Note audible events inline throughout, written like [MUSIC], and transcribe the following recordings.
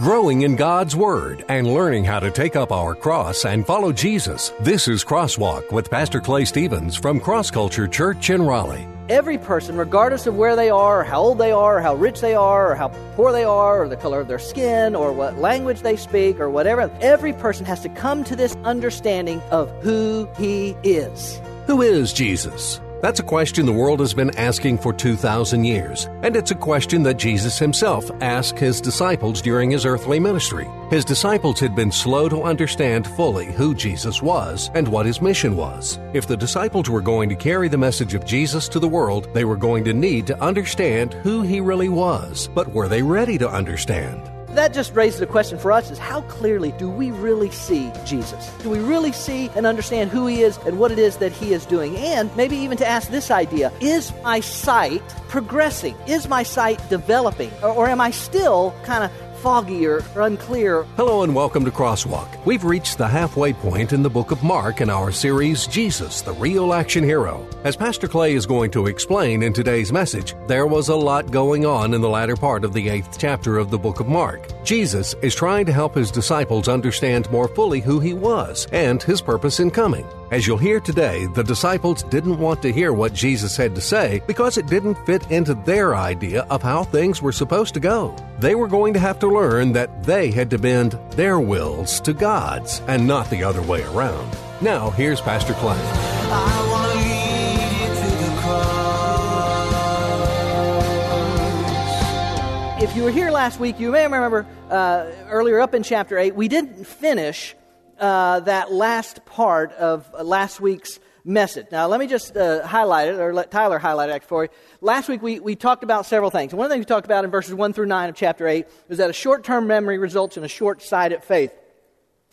growing in God's Word, and learning how to take up our cross and follow Jesus. This is Crosswalk with Pastor Clay Stevens from Cross Culture Church in Raleigh. Every person, regardless of where they are, how old they are, how rich they are, or how poor they are, or the color of their skin, or what language they speak, or whatever, every person has to come to this understanding of who he is. Who is Jesus? That's a question the world has been asking for 2,000 years, and it's a question that Jesus himself asked his disciples during his earthly ministry. His disciples had been slow to understand fully who Jesus was and what his mission was. If the disciples were going to carry the message of Jesus to the world, they were going to need to understand who he really was. But were they ready to understand? That just raises a question for us is how clearly do we really see Jesus? Do we really see and understand who he is and what it is that he is doing? And maybe even to ask this idea, is my sight progressing? Is my sight developing? Or, or am I still kind of foggy or, unclear. Hello and welcome to Crosswalk. We've reached the halfway point in the book of Mark in our series, Jesus, the Real Action Hero. As Pastor Clay is going to explain in today's message, there was a lot going on in the latter part of the eighth chapter of the book of Mark. Jesus is trying to help his disciples understand more fully who he was and his purpose in coming. As you'll hear today, the disciples didn't want to hear what Jesus had to say because it didn't fit into their idea of how things were supposed to go. They were going to have to learn that they had to bend their wills to God's and not the other way around. Now, here's Pastor Clay. If you were here last week, you may remember uh, earlier up in chapter 8, we didn't finish uh, that last part of last week's message. Now, let me just uh, highlight it, or let Tyler highlight it for you. Last week, we, we talked about several things. One of the things we talked about in verses 1 through 9 of chapter 8 is that a short term memory results in a short sighted faith.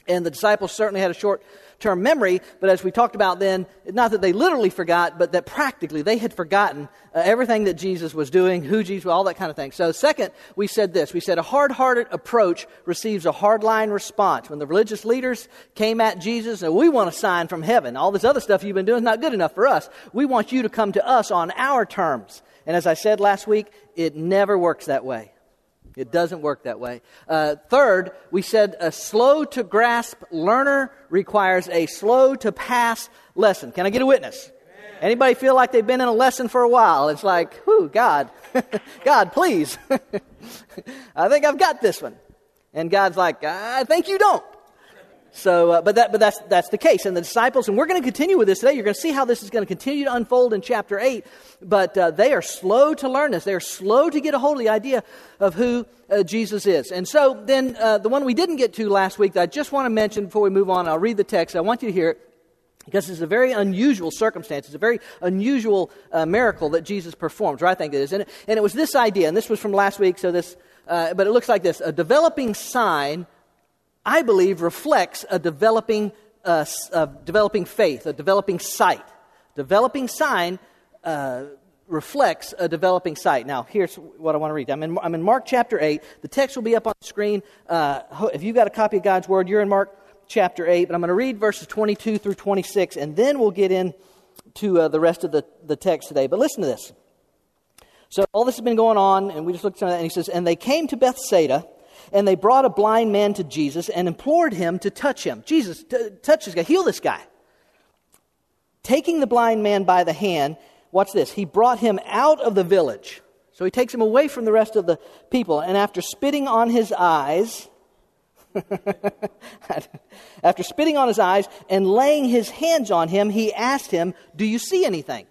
And the disciples certainly had a short term memory, but as we talked about then, not that they literally forgot, but that practically they had forgotten uh, everything that Jesus was doing, who Jesus was, all that kind of thing. So, second, we said this. We said a hard hearted approach receives a hardline response. When the religious leaders came at Jesus and we want a sign from heaven, all this other stuff you've been doing is not good enough for us. We want you to come to us on our terms. And as I said last week, it never works that way. It doesn't work that way. Uh, third, we said a slow to grasp learner requires a slow to pass lesson. Can I get a witness? Anybody feel like they've been in a lesson for a while? It's like, whoo, God, [LAUGHS] God, please. [LAUGHS] I think I've got this one. And God's like, I think you don't. So, uh, but, that, but that's, that's the case. And the disciples, and we're going to continue with this today. You're going to see how this is going to continue to unfold in chapter 8. But uh, they are slow to learn this. They are slow to get a hold of the idea of who uh, Jesus is. And so then uh, the one we didn't get to last week that I just want to mention before we move on, I'll read the text. I want you to hear it because it's a very unusual circumstance. It's a very unusual uh, miracle that Jesus performs, or I think it is. And, and it was this idea, and this was from last week, so this, uh, but it looks like this a developing sign I believe, reflects a developing, uh, a developing faith, a developing sight. Developing sign uh, reflects a developing sight. Now, here's what I want to read. I'm in, I'm in Mark chapter 8. The text will be up on the screen. Uh, if you've got a copy of God's Word, you're in Mark chapter 8. But I'm going to read verses 22 through 26, and then we'll get into uh, the rest of the, the text today. But listen to this. So, all this has been going on, and we just looked at that, and he says, And they came to Bethsaida and they brought a blind man to Jesus and implored him to touch him. Jesus, t- touch this guy, heal this guy. Taking the blind man by the hand, watch this, he brought him out of the village. So he takes him away from the rest of the people, and after spitting on his eyes, [LAUGHS] after spitting on his eyes and laying his hands on him, he asked him, Do you see anything?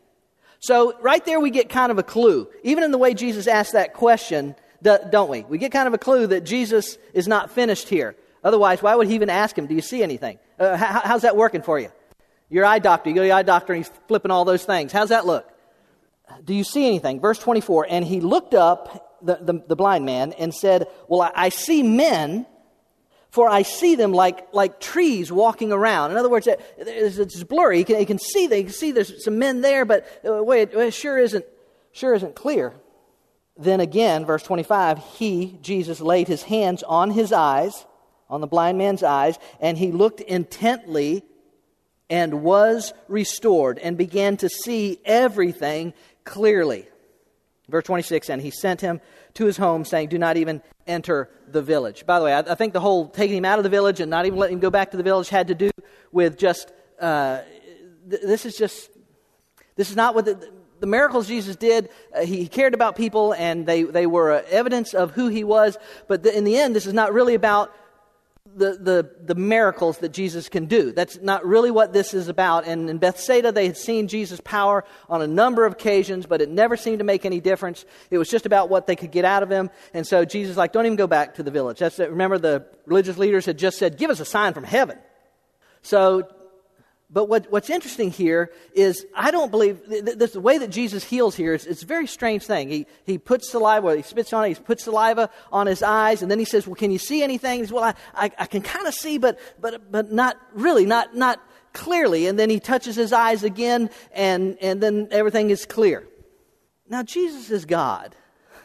So, right there, we get kind of a clue. Even in the way Jesus asked that question, don't we? We get kind of a clue that Jesus is not finished here. Otherwise, why would he even ask him, Do you see anything? Uh, how, how's that working for you? Your eye doctor, you go to the eye doctor and he's flipping all those things. How's that look? Do you see anything? Verse 24, and he looked up, the, the, the blind man, and said, Well, I, I, see men, for I see them like, like trees walking around. In other words, it's, it's blurry. You can, he can see they can see there's some men there, but uh, wait, it sure isn't, sure isn't clear. Then again, verse 25, he, Jesus, laid his hands on his eyes, on the blind man's eyes, and he looked intently and was restored and began to see everything clearly. Verse 26, and he sent him to his home, saying, Do not even enter the village. By the way, I, I, think the whole taking him out of the village and not even letting him go back to the village had to do with just, uh, th- this is just, this is not what the, the miracles Jesus did. Uh, he cared about people and they, they were uh, evidence of who he was. But the, in the end, this is not really about the, the, the miracles that Jesus can do. That's not really what this is about. And in Bethsaida, they had seen Jesus' power on a number of occasions, but it never seemed to make any difference. It was just about what they could get out of him. And so Jesus like, don't even go back to the village. That's, remember, the religious leaders had just said, give us a sign from heaven. So but what, what's interesting here is I don't believe this, the way that Jesus heals here is it's a very strange thing. He, he puts saliva, he spits on it, he puts saliva on his eyes, and then he says, Well, can you see anything? He says, Well, I, I, I can kind of see, but, but, but not really, not, not clearly. And then he touches his eyes again, and, and then everything is clear. Now, Jesus is God.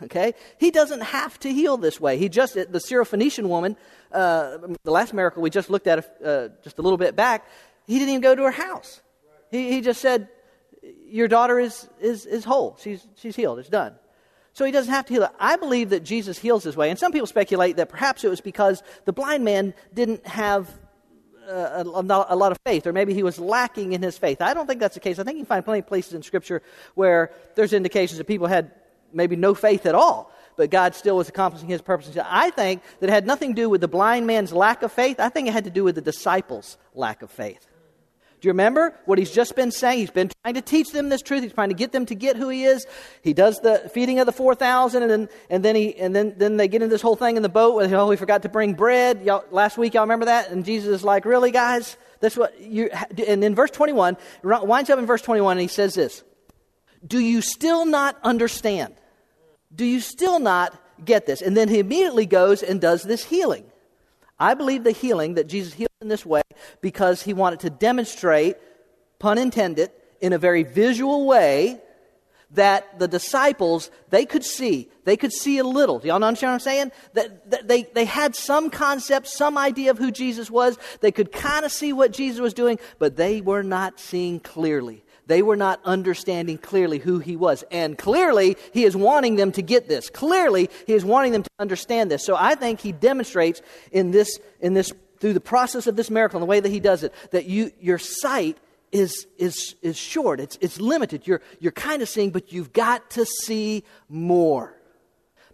Okay? He doesn't have to heal this way. He just, the Syrophoenician woman, uh, the last miracle we just looked at uh, just a little bit back, he didn't even go to her house. He, he just said, Your daughter is, is, is whole. She's, she's healed. It's done. So he doesn't have to heal it. I believe that Jesus heals this way. And some people speculate that perhaps it was because the blind man didn't have uh, a, a, lot of faith, or maybe he was lacking in his faith. I don't think that's the case. I think you find plenty of places in Scripture where there's indications that people had maybe no faith at all, but God still was accomplishing his purposes. I think that it had nothing to do with the blind man's lack of faith. I think it had to do with the disciples' lack of faith. Do you remember what he's just been saying? He's been trying to teach them this truth. He's trying to get them to get who he is. He does the feeding of the 4,000 and then, and then he, and then, then they get into this whole thing in the boat where, oh, we forgot to bring bread. Y'all, last week, y'all remember that? And Jesus is like, really, guys? That's what you, and in verse 21, winds up in verse 21 and he says this, do you still not understand? Do you still not get this? And then he immediately goes and does this healing. I believe the healing that Jesus healed in this way because he wanted to demonstrate, pun intended, in a very visual way that the disciples they could see they could see a little do y'all understand what i'm saying that, that, they, they had some concept some idea of who jesus was they could kind of see what jesus was doing but they were not seeing clearly they were not understanding clearly who he was. And clearly, he is wanting them to get this. Clearly, he is wanting them to understand this. So I think he demonstrates in this, in this through the process of this miracle and the way that he does it, that you, your sight is, is, is short. It's, it's limited. You're, you're kind of seeing, but you've got to see more.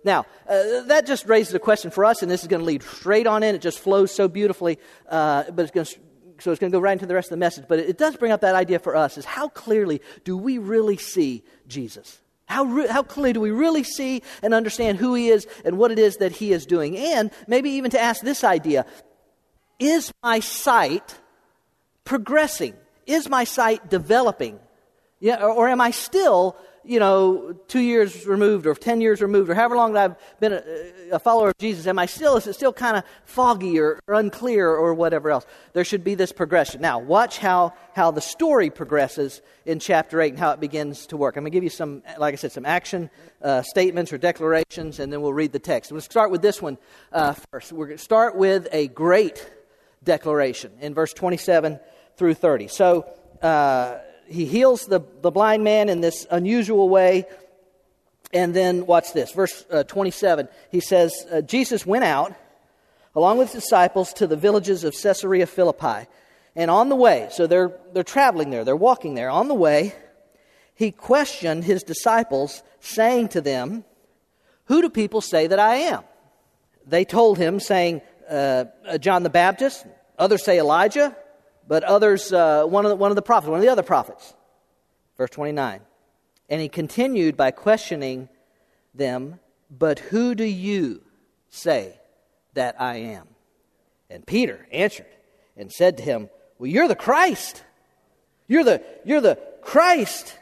Now, uh, that just raises a question for us, and this is going to lead straight on in. It just flows so beautifully, uh, but it's going to so it's going to go right into the rest of the message. But it does bring up that idea for us is how clearly do we really see Jesus? How, re- how clearly do we really see and understand who he is and what it is that he is doing? And maybe even to ask this idea is my sight progressing? Is my sight developing? Yeah, or, or am I still you know, two years removed or 10 years removed or however long that I've been a, a follower of Jesus, am I still, is it still kind of foggy or, or, unclear or whatever else? There should be this progression. Now, watch how, how the story progresses in chapter 8 and how it begins to work. I'm going to give you some, like I said, some action uh, statements or declarations, and then we'll read the text. We'll start with this one uh, first. We're going to start with a great declaration in verse 27 through 30. So, uh, he heals the, the blind man in this unusual way. And then, watch this, verse uh, 27. He says, uh, Jesus went out along with his disciples to the villages of Caesarea Philippi. And on the way, so they're, they're traveling there, they're walking there. On the way, he questioned his disciples, saying to them, Who do people say that I am? They told him, saying, uh, uh John the Baptist, others say Elijah but others, uh, one, of the, one of the prophets, one of the other prophets. Verse 29. And he continued by questioning them, But who do you say that I am? And Peter answered and said to him, Well, you're the Christ. You're the, you're the Christ.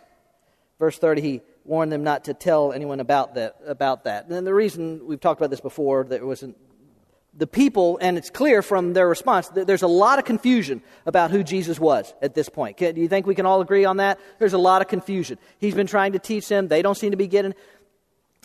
Verse 30, he warned them not to tell anyone about that. About that. And the reason we've talked about this before, that it wasn't the people, and it's clear from their response, that there's a lot of confusion about who Jesus was at this point. Do you think we can all agree on that? There's a lot of confusion. He's been trying to teach them. They don't seem to be getting.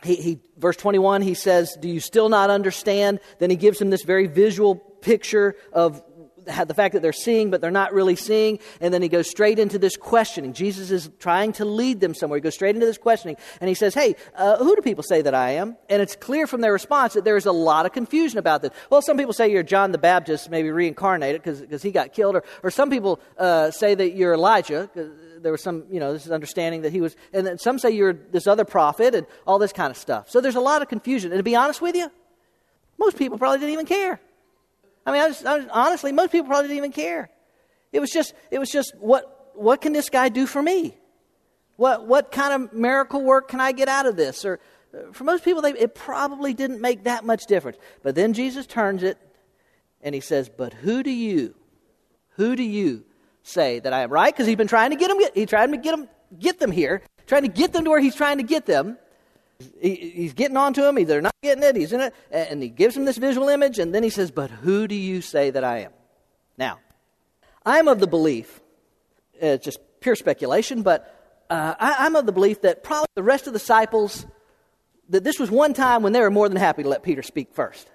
He, he, verse 21, he says, Do you still not understand? Then he gives them this very visual picture of the fact that they're seeing, but they're not really seeing. And then he goes straight into this questioning. Jesus is trying to lead them somewhere. He goes straight into this questioning. And he says, Hey, uh, who do people say that I am? And it's clear from their response that there's a lot of confusion about this. Well, some people say you're John the Baptist, maybe reincarnated because he got killed. Or, or some people uh, say that you're Elijah. There was some, you know, this is understanding that he was. And then some say you're this other prophet and all this kind of stuff. So there's a lot of confusion. And to be honest with you, most people probably didn't even care. I mean, I was, I was, honestly, most people probably didn't even care. It was just, it was just what, what can this guy do for me? What, what kind of miracle work can I get out of this? Or uh, for most people, they, it probably didn't make that much difference. But then Jesus turns it and he says, But who do you, who do you say that I am? Right? Because he's been trying to get them, he's trying to get them, get them here, trying to get them to where he's trying to get them. He, he's getting onto them. They're not getting it. He's in it. And he gives him this visual image. And then he says, But who do you say that I am? Now, I'm of the belief, it's just pure speculation, but uh, I, I'm of the belief that probably the rest of the disciples, that this was one time when they were more than happy to let Peter speak first.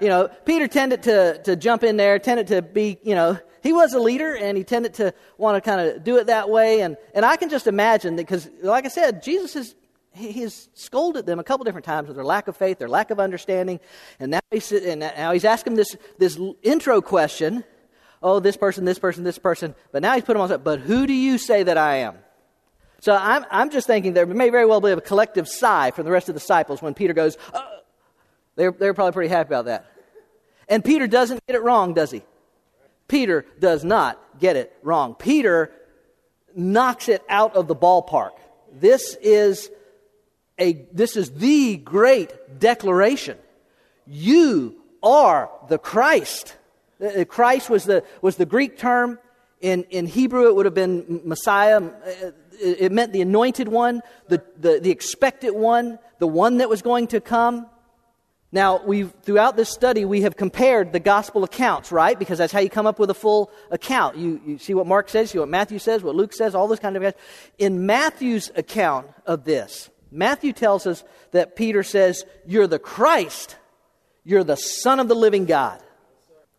You know, Peter tended to, to jump in there, tended to be, you know, he was a leader and he tended to want to kind of do it that way. And, and I can just imagine that because, like I said, Jesus is he has scolded them a couple different times with their lack of faith, their lack of understanding, and now he's, and now he's asking this, this intro question oh, this person, this person, this person, but now he's put them on, but who do you say that I am? So I'm, I'm just thinking there may very well be a collective sigh from the rest of the disciples when Peter goes, uh, they're, they're probably pretty happy about that. And Peter doesn't get it wrong, does he? Peter does not get it wrong. Peter knocks it out of the ballpark. This is a, this is the great declaration. You are the Christ. Uh, Christ was the, was the Greek term. In, in Hebrew, it would have been Messiah. Uh, it meant the anointed one, the, the, the expected one, the one that was going to come. Now, we've, throughout this study, we have compared the gospel accounts, right? Because that's how you come up with a full account. You, you see what Mark says, you see what Matthew says, what Luke says, all those kind of guys. In Matthew's account of this, Matthew tells us that Peter says, You're the Christ, you're the Son of the living God.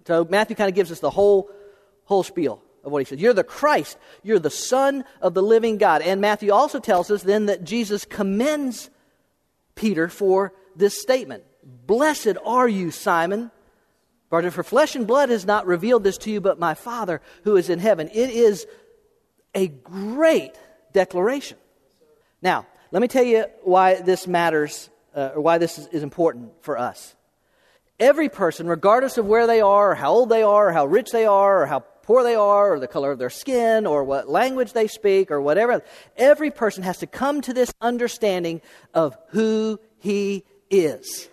So Matthew kind of gives us the whole, whole spiel of what he says. You're the Christ, you're the Son of the living God. And Matthew also tells us then that Jesus commends Peter for this statement Blessed are you, Simon. For flesh and blood has not revealed this to you, but my Father who is in heaven. It is a great declaration. Now, let me tell you why this matters, uh, or why this is, is important for us. Every person, regardless of where they are, or how old they are, or how rich they are, or how poor they are, or the color of their skin, or what language they speak, or whatever, every person has to come to this understanding of who he is.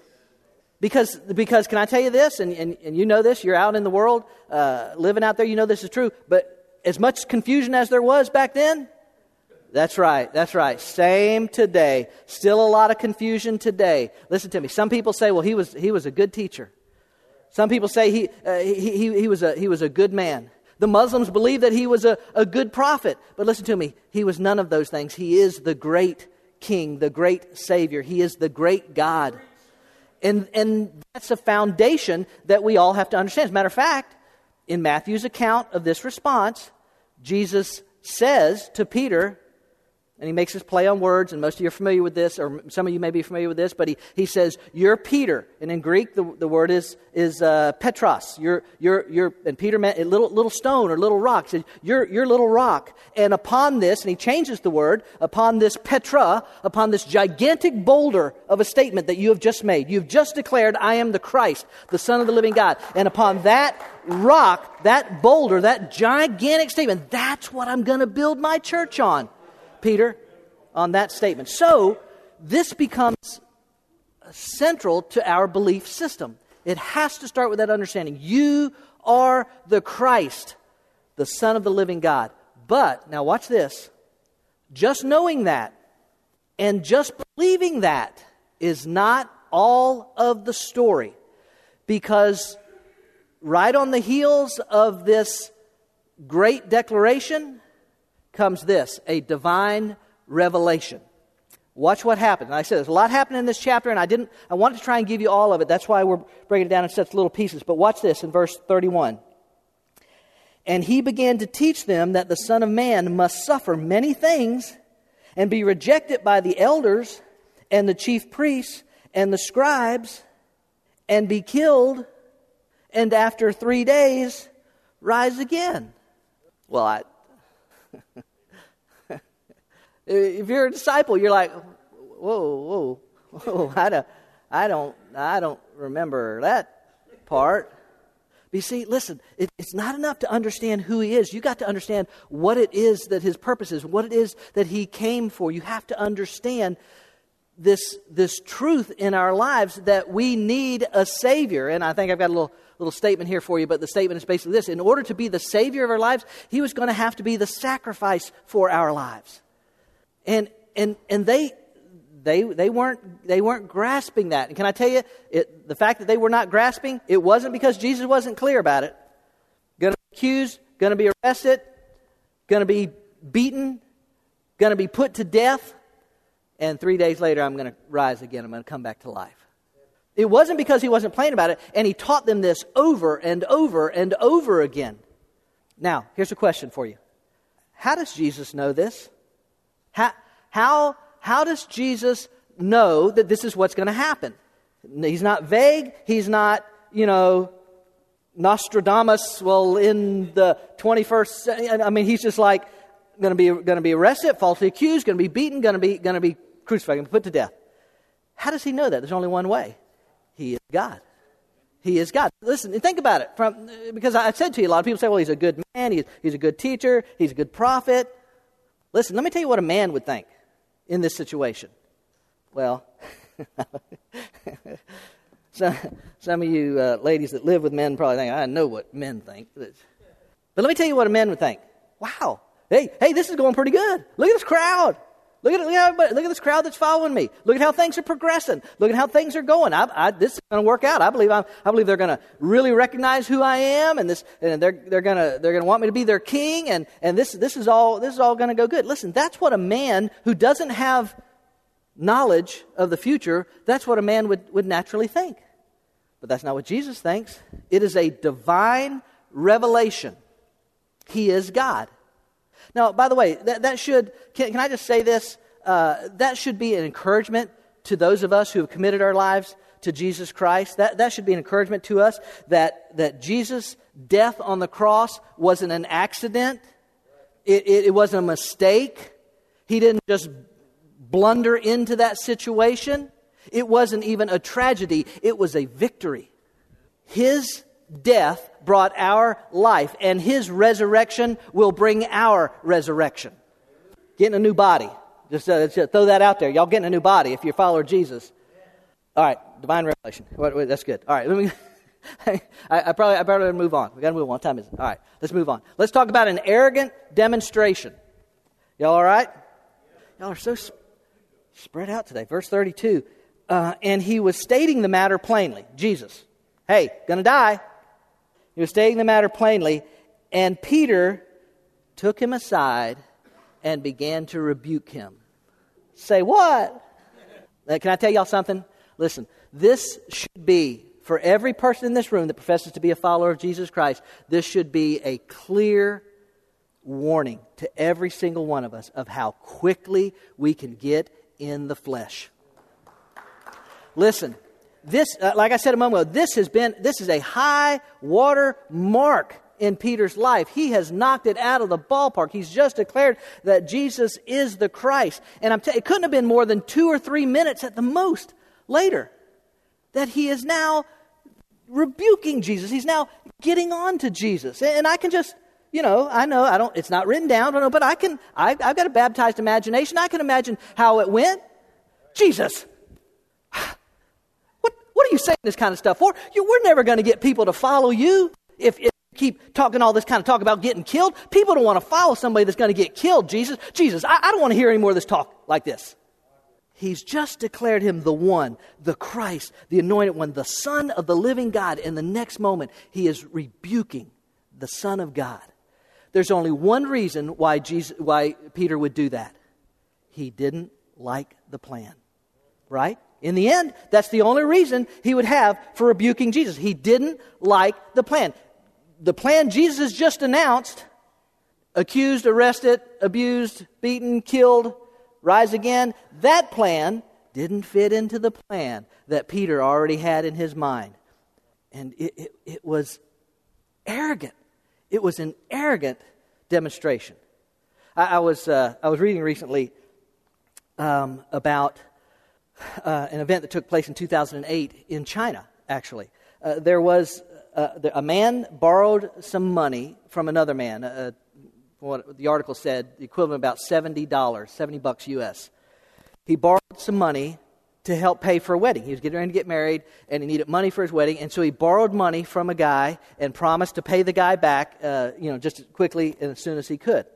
Because, because can I tell you this, and, and, and you know this, you're out in the world, uh, living out there, you know this is true, but as much confusion as there was back then, that's right. That's right. Same today. Still a lot of confusion today. Listen to me. Some people say, well, he was, he was a good teacher. Some people say he, uh, he, he, he, was a, he was a good man. The Muslims believe that he was a, a good prophet. But listen to me. He was none of those things. He is the great king, the great savior. He is the great God. And, and that's a foundation that we all have to understand. As a matter of fact, in Matthew's account of this response, Jesus says to Peter, and he makes this play on words, and most of you are familiar with this, or some of you may be familiar with this, but he, he says, You're Peter. And in Greek, the, the word is, is uh, Petros. You're, you're, you're, and Peter meant little, little stone or little rock. Said, you're, you're little rock. And upon this, and he changes the word, upon this Petra, upon this gigantic boulder of a statement that you have just made, you've just declared, I am the Christ, the Son of the living God. And upon that rock, that boulder, that gigantic statement, that's what I'm going to build my church on. Peter, on that statement. So, this becomes central to our belief system. It has to start with that understanding. You are the Christ, the Son of the living God. But, now watch this. Just knowing that and just believing that is not all of the story. Because right on the heels of this great declaration, comes this a divine revelation. Watch what happens. I said there's a lot happening in this chapter, and I didn't I wanted to try and give you all of it. That's why we're breaking it down in such little pieces. But watch this in verse 31. And he began to teach them that the Son of Man must suffer many things and be rejected by the elders and the chief priests and the scribes and be killed and after three days rise again. Well, I, [LAUGHS] if you're a disciple, you're like, whoa, whoa, whoa, [LAUGHS] I don't, I don't, I don't remember that part. But you see, listen, it, it's not enough to understand who he is. You got to understand what it is that his purpose is, what it is that he came for. You have to understand this, this truth in our lives that we need a Savior. And I think I've got a little, little statement here for you, but the statement is basically this In order to be the Savior of our lives, He was going to have to be the sacrifice for our lives. And, and, and they, they, they, weren't, they weren't grasping that. And can I tell you, it, the fact that they were not grasping, it wasn't because Jesus wasn't clear about it. Going to be accused, going to be arrested, going to be beaten, going to be put to death and three days later, I'm going to rise again. I'm going to come back to life. It wasn't because he wasn't playing about it, and he taught them this over and over and over again. Now, here's a question for you How does Jesus know this? How, how, how does Jesus know that this is what's going to happen? He's not vague. He's not, you know, Nostradamus, well, in the 21st, I mean, he's just like, going to be going to be arrested, falsely accused, going to be beaten, going to be going to be crucified and put to death. How does he know that? There's only one way. He is God. He is God. Listen, think about it. From, because I said to you, a lot of people say, well, he's a good man, he's, he's a good teacher, he's a good prophet. Listen, let me tell you what a man would think in this situation. Well, [LAUGHS] some, some of you uh, ladies that live with men probably think, I know what men think. But let me tell you what a man would think. Wow, hey, hey, this is going pretty good. Look at this crowd. Look at, look, at look at this crowd that's following me. Look at how things are progressing. Look at how things are going. I, I, this is going to work out. I believe, i I believe they're going to really recognize who I am, and, this, and they're, they're going to they're want me to be their king, and, and this, this is all, all going to go good. Listen, that's what a man who doesn't have knowledge of the future, that's what a man would, would naturally think. But that's not what Jesus thinks. It is a divine revelation. He is God. Now, by the way, that, that should, can, can I just say this? Uh, that should be an encouragement to those of us who have committed our lives to Jesus Christ. That, that should be an encouragement to us that, that Jesus' death on the cross wasn't an accident, it, it, it wasn't a mistake. He didn't just blunder into that situation. It wasn't even a tragedy, it was a victory. His death brought our life, and his resurrection will bring our resurrection. Getting a new body. Just, uh, just throw that out there. Y'all getting a new body if you're a follower of Jesus. All right, divine revelation. Wait, wait, that's good. All right, let me. [LAUGHS] I, I, probably I better move on. We got to move on. Time is it? All right, let's move on. Let's talk about an arrogant demonstration. Y'all all right? Y'all are so sp- spread out today. Verse 32. Uh, and he was stating the matter plainly. Jesus, hey, gonna die. He was stating the matter plainly, and Peter took him aside and began to rebuke him. Say what? Uh, can I tell y'all something? Listen, this should be, for every person in this room that professes to be a follower of Jesus Christ, this should be a clear warning to every single one of us of how quickly we can get in the flesh. Listen, this, uh, like I said a moment ago, this has been, this is a high water mark in Peter's life. He has knocked it out of the ballpark. He's just declared that Jesus is the Christ. And I'm t- it couldn't have been more than two or three minutes at the most later that he is now rebuking Jesus. He's now getting on to Jesus. And I can just, you know, I know I don't, it's not written down, know, but I can, I, I've got a baptized imagination. I can imagine how it went. Jesus, what are you saying this kind of stuff for? You, we're never going to get people to follow you if, if you keep talking all this kind of talk about getting killed. People don't want to follow somebody that's going to get killed, Jesus. Jesus, I, I don't want to hear any more of this talk like this. He's just declared him the one, the Christ, the anointed one, the Son of the living God. And the next moment, he is rebuking the Son of God. There's only one reason why, Jesus, why Peter would do that. He didn't like the plan, right? In the end, that's the only reason he would have for rebuking Jesus. He didn't like the plan. the plan Jesus just announced accused, arrested, abused, beaten, killed, rise again that plan didn't fit into the plan that Peter already had in his mind. And it, it, it was arrogant. It was an arrogant demonstration. I, I was, uh, I was reading recently um, about uh, an event that took place in 2008 in China, actually. Uh, there was uh, a man borrowed some money from another man. Uh, what the article said, the equivalent about $70, 70 bucks US. He borrowed some money to help pay for a wedding. He was getting ready to get married and he needed money for his wedding, and so he borrowed money from a guy and promised to pay the guy back, uh, you know, just quickly and as soon as he could.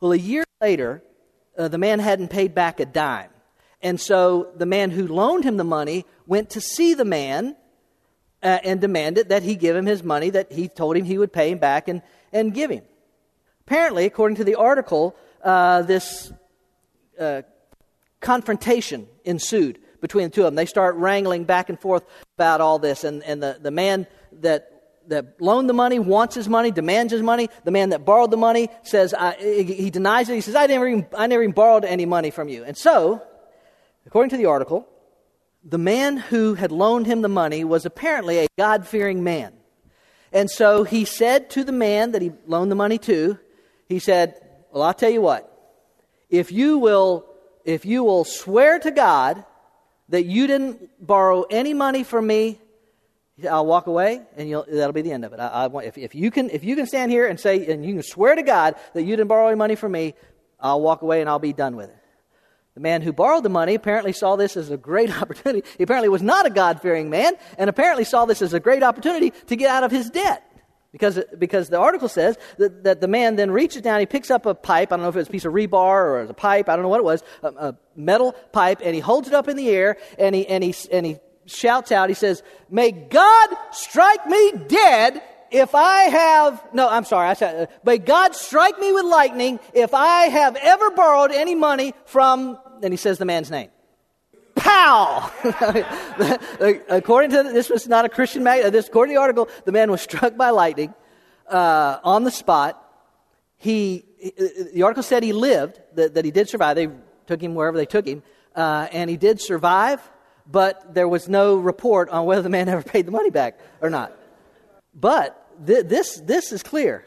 Well, a year later, uh, the man hadn't paid back a dime. And so the man who loaned him the money went to see the man uh, and demanded that he give him his money that he told him he would pay him back and, and give him. Apparently, according to the article, uh, this uh, confrontation ensued between the two of them. They start wrangling back and forth about all this, and, and the, the man that that loaned the money wants his money, demands his money. The man that borrowed the money says he denies it. He says, "I never even I never even borrowed any money from you." And so, according to the article, the man who had loaned him the money was apparently a God fearing man. And so he said to the man that he loaned the money to, he said, Well, I'll tell you what. If you will, if you will swear to God that you didn't borrow any money from me, I'll walk away, and that'll be the end of it. I, I, if, if, you can, if you can stand here and say, and you can swear to God that you didn't borrow any money from me, I'll walk away and I'll be done with it. The man who borrowed the money apparently saw this as a great [LAUGHS] opportunity. He apparently was not a God fearing man, and apparently saw this as a great opportunity to get out of his debt. Because, because the article says that, that the man then reaches down, he picks up a pipe. I don't know if it was a piece of rebar or a pipe, I don't know what it was, a, a metal pipe, and he holds it up in the air and he, and, he, and he shouts out, he says, May God strike me dead if I have, no, I'm sorry, I said, uh, may God strike me with lightning if I have ever borrowed any money from, and he says the man's name. Pow! [LAUGHS] according to this was not a Christian mag. This according to the article, the man was struck by lightning uh, on the spot. He, the article said he lived, that, that, he did survive. They took him wherever they took him, uh, and he did survive. But there was no report on whether the man [LAUGHS] ever paid the money back or not. But th- this this is clear,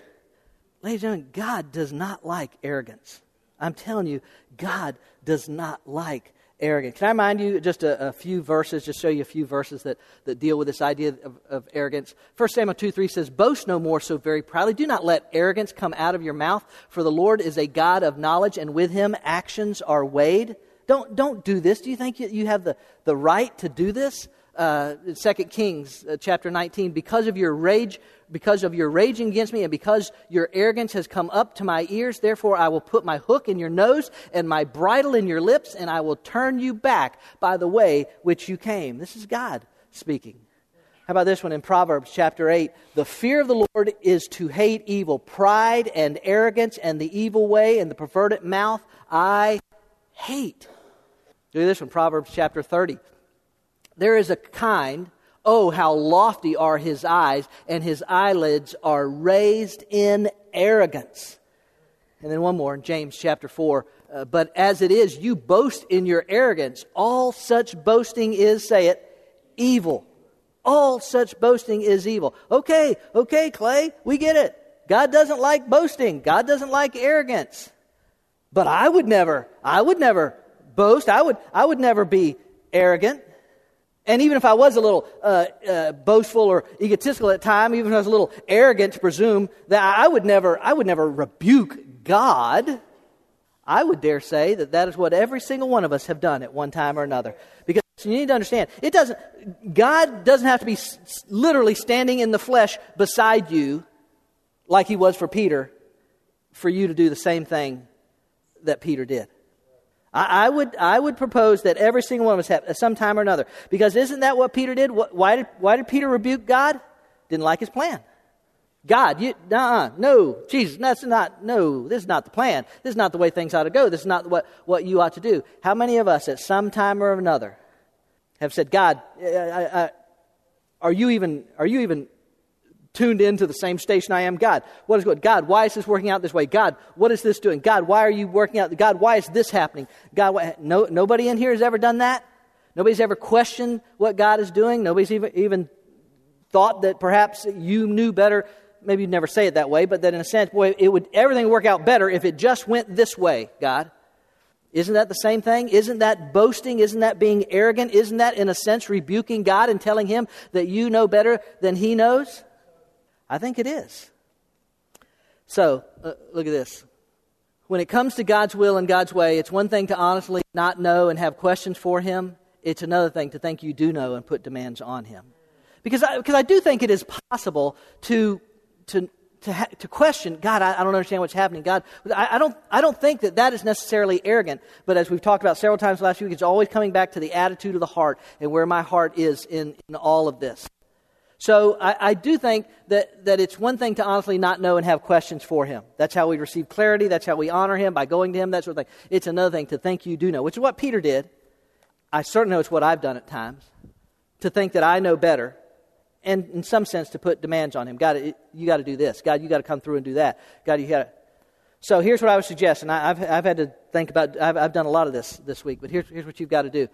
ladies and gentlemen. God does not like arrogance. I'm telling you, God does not like arrogant. Can I remind you just a, a, few verses, just show you a few verses that, that deal with this idea of, of arrogance? 1 Samuel 2 3 says, Boast no more so very proudly. Do not let arrogance come out of your mouth, for the Lord is a God of knowledge, and with him actions are weighed. Don't, don't do this. Do you think you, you have the, the right to do this? Uh, 2 Kings uh, chapter 19, because of your rage, because of your raging against me, and because your arrogance has come up to my ears, therefore I will put my hook in your nose and my bridle in your lips, and I will turn you back by the way which you came. This is God speaking. How about this one in Proverbs chapter 8? The fear of the Lord is to hate evil, pride and arrogance and the evil way and the perverted mouth I hate. Do this one, Proverbs chapter 30. There is a kind, oh, how lofty are his eyes, and his eyelids are raised in arrogance. And then one more in James chapter 4. Uh, but as it is, you boast in your arrogance. All such boasting is, say it, evil. All such boasting is evil. Okay, okay, Clay, we get it. God doesn't like boasting. God doesn't like arrogance. But I would never, I would never boast. I would, I would never be arrogant. And even if I was a little uh, uh, boastful or egotistical at time, even if I was a little arrogant to presume that I would never, I would never rebuke God, I would dare say that that is what every single one of us have done at one time or another. Because you need to understand, it doesn't. God doesn't have to be literally standing in the flesh beside you, like He was for Peter, for you to do the same thing that Peter did. I, I, would, I would propose that every single one of us have at some time or another. Because isn't that what Peter did? Why, did why did Peter rebuke God? Didn't like his plan. God, you, uh no, Jesus, that's not, no, this is not the plan. This is not the way things ought to go. This is not what, what you ought to do. How many of us at some time or another have said, God, I, I, are you even, are you even tuned into the same station I am. God, what is good? God, why is this working out this way? God, what is this doing? God, why are you working out? God, why is this happening? God, why? No, nobody in here has ever done that. Nobody's ever questioned what God is doing. Nobody's even, even thought that perhaps you knew better. Maybe you'd never say it that way, but that in a sense, boy, it would everything would work out better if it just went this way, God. Isn't that the same thing? Isn't that boasting? Isn't that being arrogant? Isn't that, in a sense, rebuking God and telling him that you know better than he knows? I think it is. So, uh, look at this. When it comes to God's will and God's way, it's one thing to honestly not know and have questions for him. It's another thing to think you do know and put demands on him. Because I, because I do think it is possible to, to to, ha- to question, God, I, I, don't understand what's happening. God, I, I, don't, I don't think that that is necessarily arrogant, but as we've talked about several times last week, it's always coming back to the attitude of the heart and where my heart is in, in all of this. So I, I do think that, that it's one thing to honestly not know and have questions for him. That's how we receive clarity. That's how we honor him by going to him, that sort of thing. It's another thing to think you do know, which is what Peter did. I certainly know it's what I've done at times, to think that I know better and in some sense to put demands on him. God, you got to do this. God, you got to come through and do that. God, you got to. So here's what I would suggest, and I, have I've had to think about. I've, I've done a lot of this this week, but here's here's what you've got to do.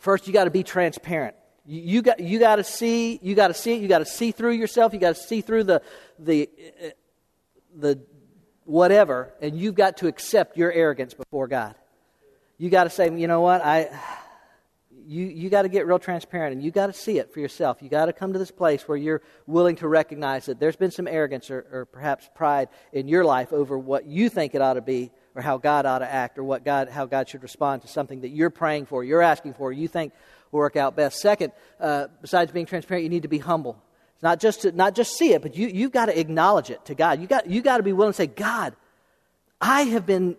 First, you got to be transparent. You, got you got to see you got to see it. You got to see through yourself. You got to see through the the the whatever, and you've got to accept your arrogance before God. You got to say, you know what, I you, you got to get real transparent and you got to see it for yourself. You got to come to this place where you're willing to recognize that there's been some arrogance or, or perhaps pride in your life over what you think it ought to be or how God ought to act or what God, how God should respond to something that you're praying for, you're asking for, you think will work out best. Second, uh, besides being transparent, you need to be humble. It's not just to, not just see it, but you, you've got to acknowledge it to God. You got, you got to be willing to say, God, I have been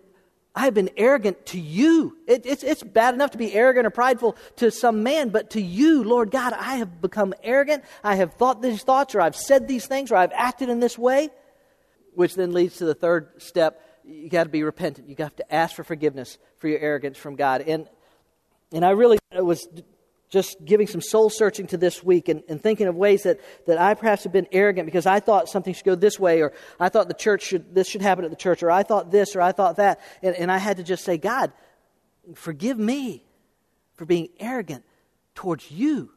I have been arrogant to you. It, it's, it's bad enough to be arrogant or prideful to some man, but to you, Lord God, I have become arrogant. I have thought these thoughts, or I've said these things, or I've acted in this way. Which then leads to the third step. You got to be repentant. You got to ask for forgiveness for your arrogance from God. And, and I really it was just giving some soul searching to this week and, and, thinking of ways that, that I perhaps have been arrogant because I thought something should go this way, or I thought the church should, this should happen at the church, or I thought this, or I thought that. And, and I had to just say, God, forgive me for being arrogant towards you.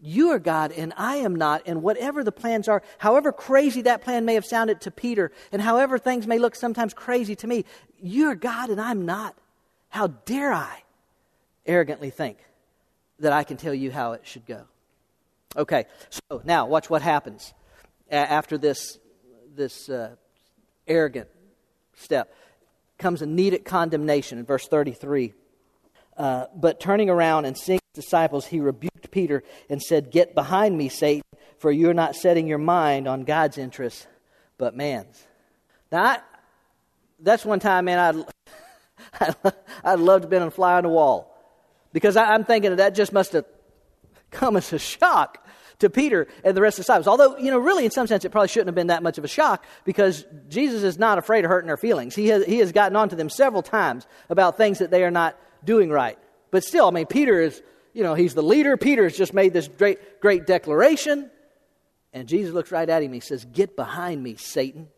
You are God and I am not. And whatever the plans are, however crazy that plan may have sounded to Peter, and however things may look sometimes crazy to me, you are God and I'm not. How dare I arrogantly think that I can tell you how it should go. Okay, so now watch what happens after this, this uh, arrogant step. Comes immediate condemnation in verse 33. Uh, but turning around and seeing his disciples, he rebuked Peter and said, Get behind me, Satan, for you are not setting your mind on God's interests, but man's. Now, I, that's one time, man, I'd, [LAUGHS] I'd love to have been a fly on the wall. Because I, am thinking that just must have come as a shock to Peter and the rest of the disciples. Although, you know, really, in some sense, it probably shouldn't have been that much of a shock because Jesus is not afraid of hurting their feelings. He has, he has gotten on to them several times about things that they are not doing right. But still, I mean, Peter is, you know, he's the leader. Peter has just made this great, great declaration. And Jesus looks right at him. He says, Get behind me, Satan.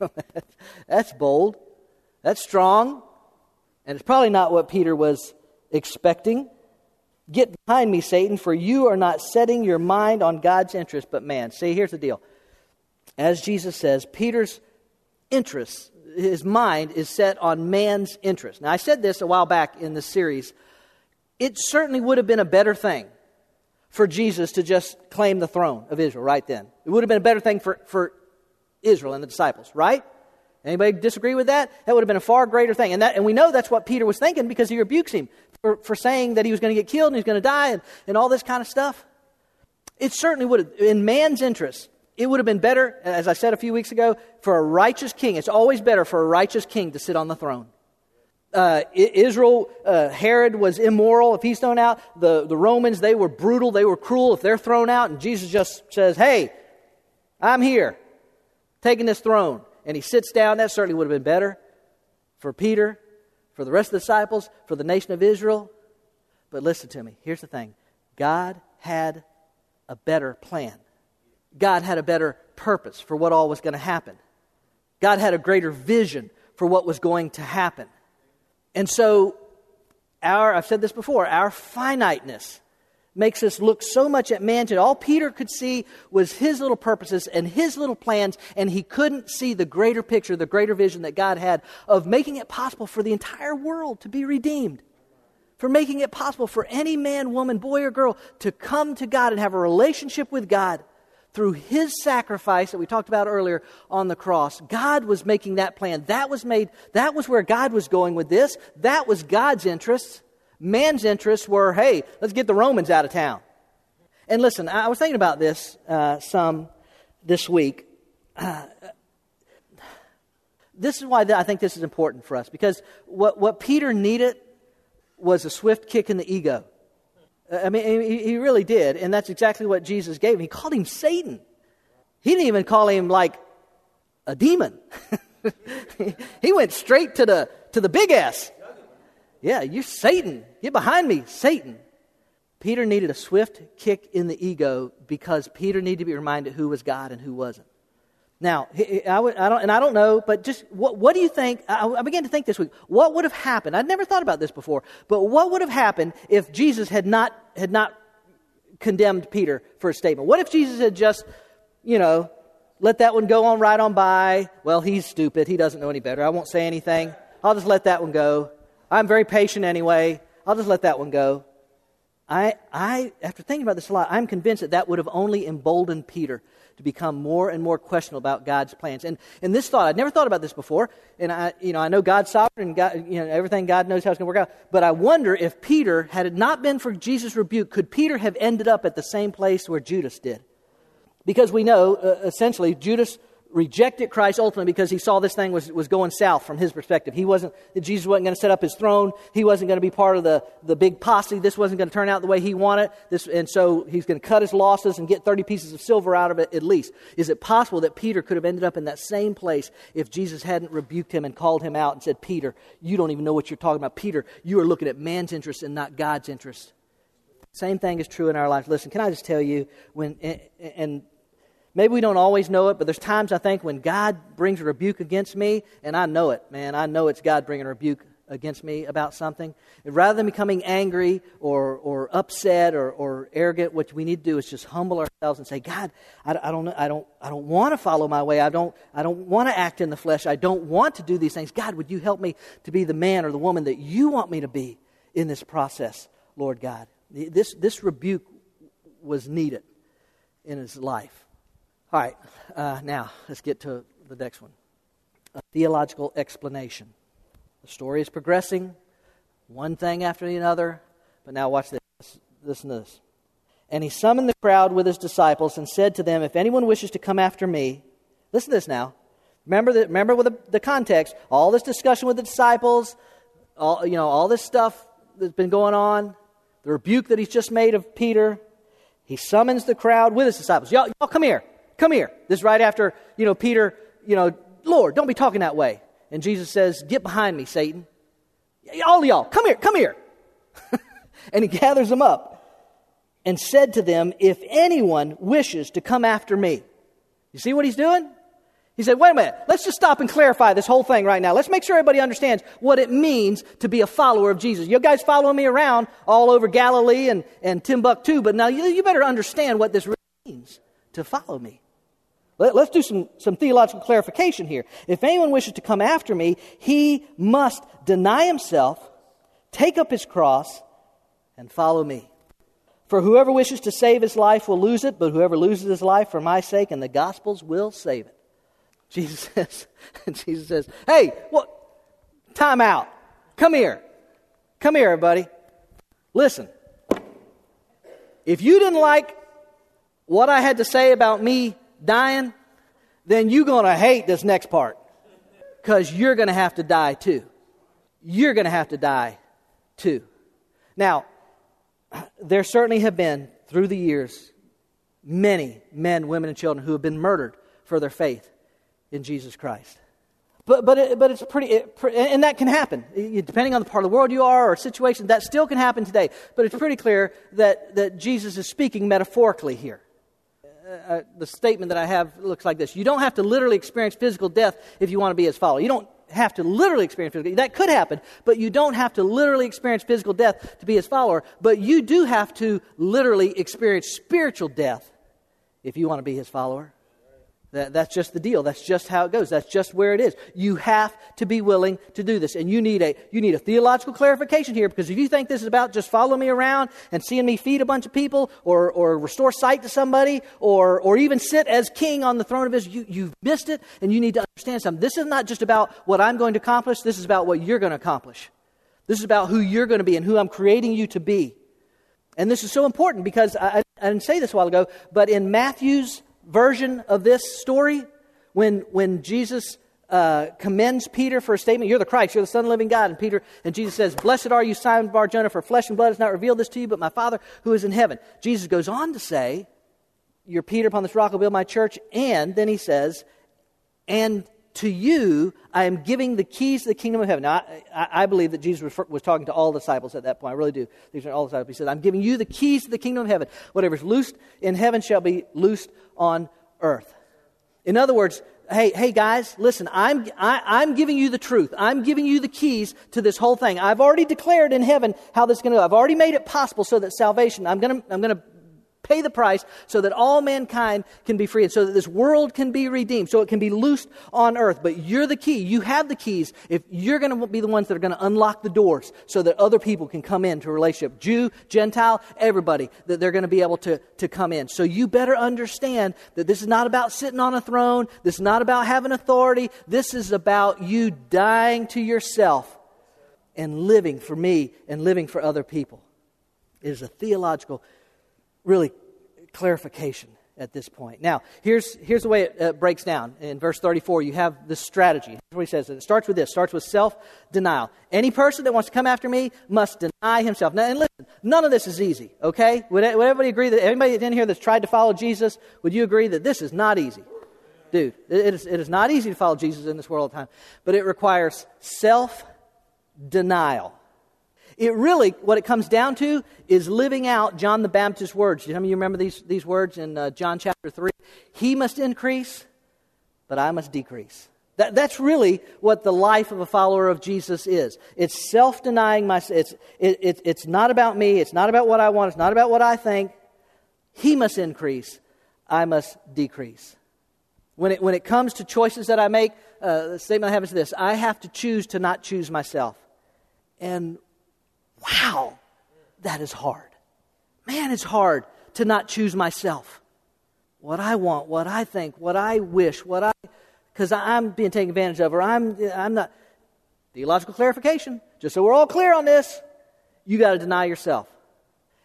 [LAUGHS] That's bold. That's strong. And it's probably not what Peter was expecting. Get behind me, Satan, for you are not setting your mind on God's interest, but man. See, here's the deal. As Jesus says, Peter's interest, his mind is set on man's interest. Now, I said this a while back in the series. It certainly would have been a better thing for Jesus to just claim the throne of Israel right then. It would have been a better thing for, for Israel and the disciples, right? Anybody disagree with that? That would have been a far greater thing. And, that, and we know that's what Peter was thinking because he rebukes him for, for saying that he was going to get killed and he's going to die and, and all this kind of stuff. It certainly would have, in man's interest, it would have been better, as I said a few weeks ago, for a righteous king. It's always better for a righteous king to sit on the throne. Uh, Israel, uh, Herod was immoral if he's thrown out. The, the Romans, they were brutal, they were cruel if they're thrown out. And Jesus just says, Hey, I'm here, taking this throne and he sits down, that certainly would have been better for Peter, for the rest of the disciples, for the nation of Israel. But listen to me. Here's the thing God had a better plan. God had a better purpose for what all was going to happen. God had a greater vision for what was going to happen. And so, our, I've said this before, our finiteness makes us look so much at man. That all Peter could see was his little purposes and his little plans, and he couldn't see the greater picture, the greater vision that God had of making it possible for the entire world to be redeemed. For making it possible for any man, woman, boy, or girl to come to God and have a relationship with God through his sacrifice that we talked about earlier on the cross. God was making that plan. That was made, that was where God was going with this. That was God's interests. Man's interests were, hey, let's get the Romans out of town. And listen, I was thinking about this uh, some this week. Uh, [SIGHS] this is why I think this is important for us because what, what Peter needed was a swift kick in the ego. I mean, he really did, and that's exactly what Jesus gave him. He called him Satan. He didn't even call him like a demon. [LAUGHS] he went straight to the to the big S. Yeah, you're Satan. Get behind me, Satan. Peter needed a swift kick in the ego because Peter needed to be reminded who was God and who wasn't. Now, I, I don't, and I don't know, but just what, what do you think? I, I began to think this week. What would have happened? I'd never thought about this before, but what would have happened if Jesus had not had not condemned Peter for a statement? What if Jesus had just, you know, let that one go on right on by? Well, he's stupid. He doesn't know any better. I won't say anything. I'll just let that one go. I'm very patient anyway. I'll just let that one go. I, I, after thinking about this a lot, I'm convinced that that would have only emboldened Peter to become more and more questionable about God's plans. And, and this thought, I'd never thought about this before. And I, you know, I know God's sovereign and God, you know, everything God knows how it's going to work out. But I wonder if Peter, had it not been for Jesus' rebuke, could Peter have ended up at the same place where Judas did? Because we know, uh, essentially, Judas rejected Christ ultimately because he saw this thing was, was going south from his perspective. He wasn't, Jesus wasn't going to set up his throne. He wasn't going to be part of the, the big posse. This wasn't going to turn out the way he wanted. This, and so he's going to cut his losses and get 30 pieces of silver out of it at least. Is it possible that Peter could have ended up in that same place if Jesus hadn't rebuked him and called him out and said, Peter, you don't even know what you're talking about. Peter, you are looking at man's interest and not God's interest. Same thing is true in our lives. Listen, can I just tell you, when, and, and Maybe we don't always know it, but there's times I think when God brings a rebuke against me, and I know it, man. I know it's God bringing a rebuke against me about something. And rather than becoming angry or, or upset or, or arrogant, what we need to do is just humble ourselves and say, God, I, I don't, I don't, I don't want to follow my way. I don't, I don't want to act in the flesh. I don't want to do these things. God, would you help me to be the man or the woman that you want me to be in this process, Lord God? This, this rebuke was needed in his life. All right, uh, now let's get to the next one a theological explanation. The story is progressing, one thing after another, but now watch this. Listen to this. And he summoned the crowd with his disciples and said to them, If anyone wishes to come after me, listen to this now. Remember, the, remember the, the context, all this discussion with the disciples, all, you know, all this stuff that's been going on, the rebuke that he's just made of Peter. He summons the crowd with his disciples. Y'all, y'all come here. Come here. This is right after, you know, Peter, you know, Lord, don't be talking that way. And Jesus says, Get behind me, Satan. All of y'all, come here, come here. [LAUGHS] and he gathers them up and said to them, If anyone wishes to come after me. You see what he's doing? He said, Wait a minute, let's just stop and clarify this whole thing right now. Let's make sure everybody understands what it means to be a follower of Jesus. You guys following me around all over Galilee and, and Timbuktu, but now you, you better understand what this really means to follow me. Let, us do some, some theological clarification here. If anyone wishes to come after me, he must deny himself, take up his cross, and follow me. For whoever wishes to save his life will lose it, but whoever loses his life for my sake and the gospel's will save it. Jesus [LAUGHS] says, Jesus says, hey, what? Time out. Come here. Come here, everybody. Listen. If you didn't like what I had to say about me dying, then you're going to hate this next part because you're going to have to die too. You're going to have to die too. Now, there certainly have been, through the years, many men, women, and children who have been murdered for their faith in Jesus Christ. But, but, it, but it's pretty, it, and that can happen. Depending on the part of the world you are or situation, that still can happen today. But it's pretty clear that, that Jesus is speaking metaphorically here uh, the statement that I have looks like this You don't have to literally experience physical death if you want to be his follower. You don't have to literally experience physical That could happen, but you don't have to literally experience physical death to be his follower. But you do have to literally experience spiritual death if you want to be his follower. That, that's just the deal. That's just how it goes. That's just where it is. You have to be willing to do this. And you need a, you need a theological clarification here because if you think this is about just following me around and seeing me feed a bunch of people or, or restore sight to somebody or, or even sit as king on the throne of Israel, you, you've missed it and you need to understand something. This is not just about what I'm going to accomplish. This is about what you're going to accomplish. This is about who you're going to be and who I'm creating you to be. And this is so important because I, I didn't say this a while ago, but in Matthew's version of this story, when, when Jesus uh, commends Peter for a statement, You're the Christ, you're the Son of the living God. And Peter and Jesus says, Blessed are you, Simon Bar Jonah, for flesh and blood has not revealed this to you, but my Father who is in heaven. Jesus goes on to say, You're Peter, upon this rock I'll build my church. And then he says, And to you I am giving the keys to the kingdom of heaven. Now, I, I believe that Jesus was, was, talking to all disciples at that point. I really do. These are all disciples. He said, I'm giving you the keys to the kingdom of heaven. Whatever is loosed in heaven shall be loosed on earth. In other words, hey, hey guys, listen, I'm, I, am i am giving you the truth. I'm giving you the keys to this whole thing. I've already declared in heaven how this is going to go. I've already made it possible so that salvation, I'm going to, I'm going to pay the price so that all mankind can be free and so that this world can be redeemed, so it can be loosed on earth. But you're the key. You have the keys if you're going to be the ones that are going to unlock the doors so that other people can come into a relationship. Jew, Gentile, everybody, that they're going to be able to, to come in. So you better understand that this is not about sitting on a throne. This is not about having authority. This is about you dying to yourself and living for me and living for other people. It is a theological really clarification at this point. Now, here's, here's the way it uh, breaks down. In verse 34, you have the strategy. Here's what he says. It starts with this. Starts with self-denial. Any person that wants to come after me must deny himself. Now, and listen, none of this is easy, okay? Would, would everybody agree that, anybody in here that's tried to follow Jesus, would you agree that this is not easy? Dude, it is, it is not easy to follow Jesus in this world of time, but it requires self-denial. It really, what it comes down to is living out John the Baptist's words. You remember these, these words in uh, John chapter 3? He must increase, but I must decrease. That, that's really what the life of a follower of Jesus is. It's self denying myself. It's, it, it, it's not about me. It's not about what I want. It's not about what I think. He must increase. I must decrease. When it, when it comes to choices that I make, uh, the statement I have is this I have to choose to not choose myself. And wow, that is hard. Man, it's hard to not choose myself. What I want, what I think, what I wish, what I, because I'm being taken advantage of, or I'm, I'm not. Theological clarification, just so we're all clear on this, you got to deny yourself.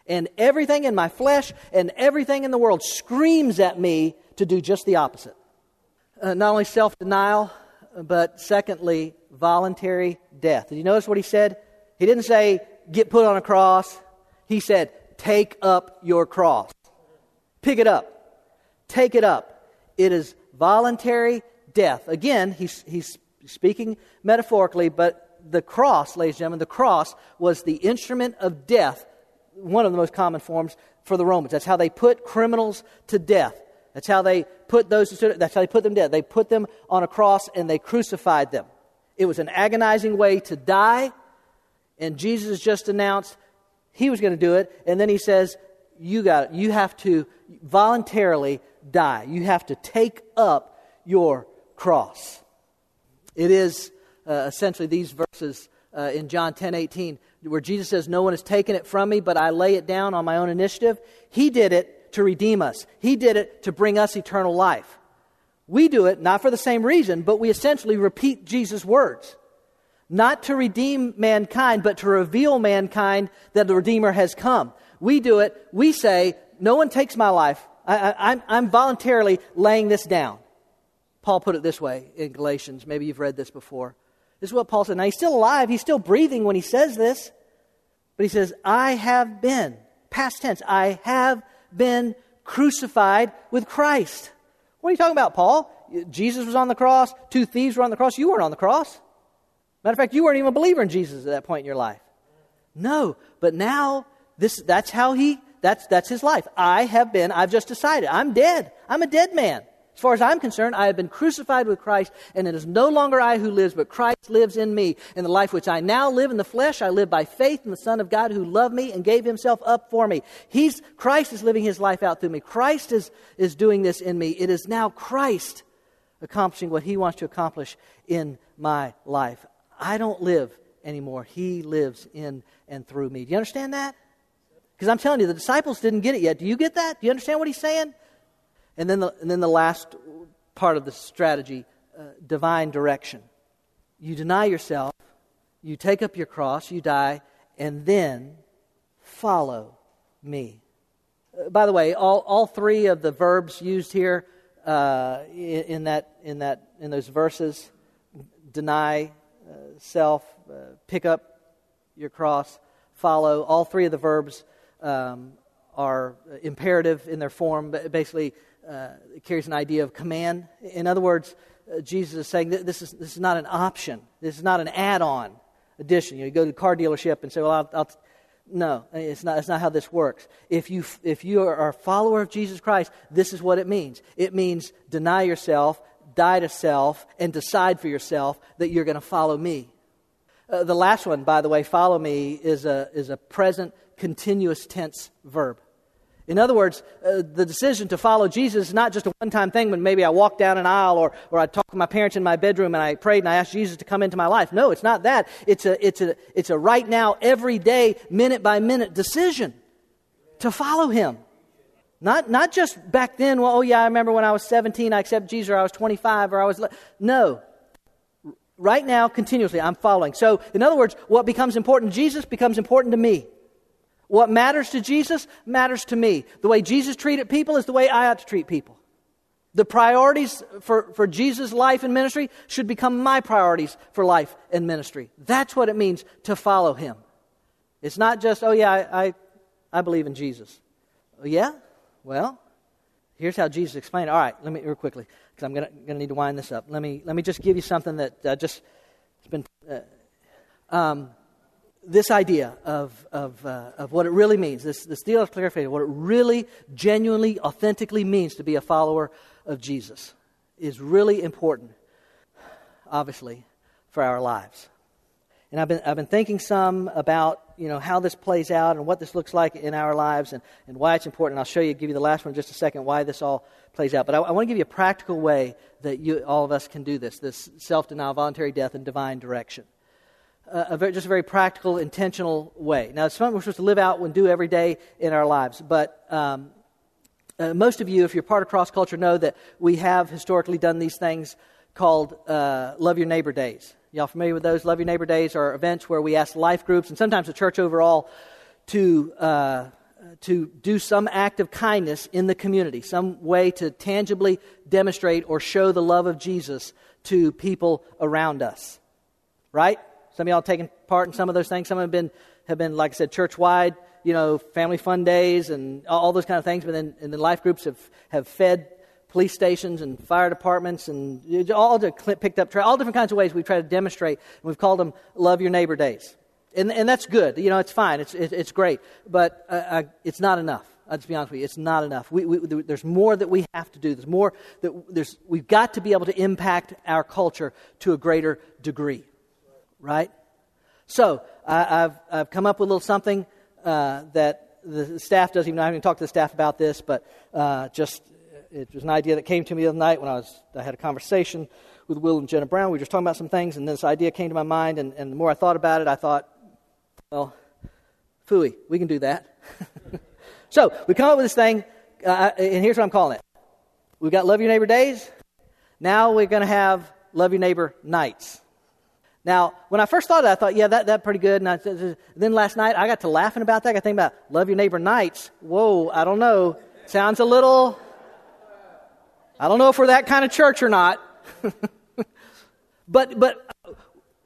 And everything in my flesh and everything in the world screams at me to do just the opposite. Uh, not only self denial, but secondly, voluntary death. Did you notice what he said? He didn't say, get put on a cross. He said, Take up your cross. Pick it up. Take it up. It is voluntary death. Again, he's, he's speaking metaphorically, but the cross, ladies and gentlemen, the cross was the instrument of death, one of the most common forms for the Romans. That's how they put criminals to death. That's how they put those that's how they put them death. They put them on a cross and they crucified them. It was an agonizing way to die and Jesus just announced he was going to do it, and then he says, "You got it. You have to voluntarily die. You have to take up your cross." It is uh, essentially these verses uh, in John 10 18, where Jesus says, No one has taken it from me, but I lay it down on my own initiative. He did it to redeem us, He did it to bring us eternal life. We do it not for the same reason, but we essentially repeat Jesus' words not to redeem mankind, but to reveal mankind that the Redeemer has come. We do it, we say, No one takes my life. I, am voluntarily laying this down. Paul put it this way in Galatians. Maybe you've read this before. This is what Paul said. Now, he's still alive, he's still breathing when he says this. But he says, I have been, past tense, I have been crucified with Christ. What are you talking about, Paul? Jesus was on the cross, two thieves were on the cross, you weren't on the cross. Matter of fact, you weren't even a believer in Jesus at that point in your life. No, but now this, that's how he That's, that's his life. I have been, I've just decided, I'm dead. I'm a dead man. As far as I'm concerned, I have been crucified with Christ, and it is no longer I who lives, but Christ lives in me. In the life which I now live in the flesh, I live by faith in the Son of God who loved me and gave himself up for me. He's, Christ is living his life out through me. Christ is, is doing this in me. It is now Christ accomplishing what he wants to accomplish in my life. I don't live anymore. He lives in and through me. Do you understand that? Because I'm telling you, the disciples didn't get it yet. Do you get that? Do you understand what he's saying? And then the, and then the last part of the strategy uh, divine direction. You deny yourself, you take up your cross, you die, and then follow me. Uh, by the way, all, all three of the verbs used here uh, in, that, in, that, in those verses deny self, uh, pick up your cross, follow all three of the verbs um, are imperative in their form, but basically uh, it carries an idea of command. In other words, uh, Jesus is saying this is, this is not an option. This is not an add-on addition. You, know, you go to the car dealership and say, well, I'll, I'll no, it's not, it's not how this works. If you, if you are a follower of Jesus Christ, this is what it means. It means deny yourself, die to self, and decide for yourself that you're going to follow me. Uh, the last one, by the way, follow me, is a, is a present continuous tense verb. In other words, uh, the decision to follow Jesus is not just a one time thing when maybe I walked down an aisle or, or I talked to my parents in my bedroom and I prayed and I asked Jesus to come into my life. No, it's not that. It's a, it's a, it's a right now, every day, minute by minute decision to follow Him. Not, not just back then, well, oh yeah, I remember when I was 17, I accepted Jesus, or I was 25, or I was. Le-. No. Right now, continuously, I'm following. So, in other words, what becomes important to Jesus becomes important to me. What matters to Jesus matters to me. The way Jesus treated people is the way I ought to treat people. The priorities for, for Jesus' life and ministry should become my priorities for life and ministry. That's what it means to follow him. It's not just, oh, yeah, I, I, I believe in Jesus. Oh, yeah? Well, here's how Jesus explained it. All right, let me, real quickly, because I'm going to need to wind this up. Let me, let me just give you something that uh, just, it's been. Uh, um, this idea of, of, uh, of what it really means, this, this deal of clarification, what it really, genuinely, authentically means to be a follower of Jesus is really important, obviously, for our lives. And I've been, I've been thinking some about you know, how this plays out and what this looks like in our lives and, and why it's important. I'll show you, give you the last one in just a second, why this all plays out. But I, I want to give you a practical way that you, all of us can do this this self denial, voluntary death, and divine direction a, very, just a very practical, intentional way. Now, it's something we're supposed to live out and do every day in our lives. But um, uh, most of you, if you're part of cross culture, know that we have historically done these things called uh, Love Your Neighbor Days. Y'all familiar with those? Love Your Neighbor Days are events where we ask life groups and sometimes the church overall to. Uh, to do some act of kindness in the community, some way to tangibly demonstrate or show the love of Jesus to people around us. Right? Some of y'all taken part in some of those things. Some have been, have been like I said, church wide, you know, family fun days and all those kind of things. But then, and the life groups have, have fed police stations and fire departments and all the picked up, all different kinds of ways we try to demonstrate. And we've called them Love Your Neighbor Days. And, and that's good. You know, it's fine. It's, it, it's great. But uh, uh, it's not enough. I'll just be honest with you. It's not enough. We, we, there's more that we have to do. There's more that there's, we've got to be able to impact our culture to a greater degree right? So I, have I've come up with a little something uh, that the staff doesn't even know. I haven't talked to the staff about this, but uh, just it was an idea that came to me the other night when I was I had a conversation with Will and Jenna Brown. We were just talking about some things, and this idea came to my mind. And, and the more I thought about it, I thought, well, fooey, we can do that. [LAUGHS] so we come up with this thing, uh, and here's what I'm calling it. We've got Love Your Neighbor Days. Now we're going to have Love Your Neighbor Nights. Now, when I first thought of that, I thought, yeah, that, that's pretty good. And I, then last night, I got to laughing about that. I got to think about love your neighbor nights. Whoa, I don't know. Sounds a little, I don't know if we're that kind of church or not. [LAUGHS] but, but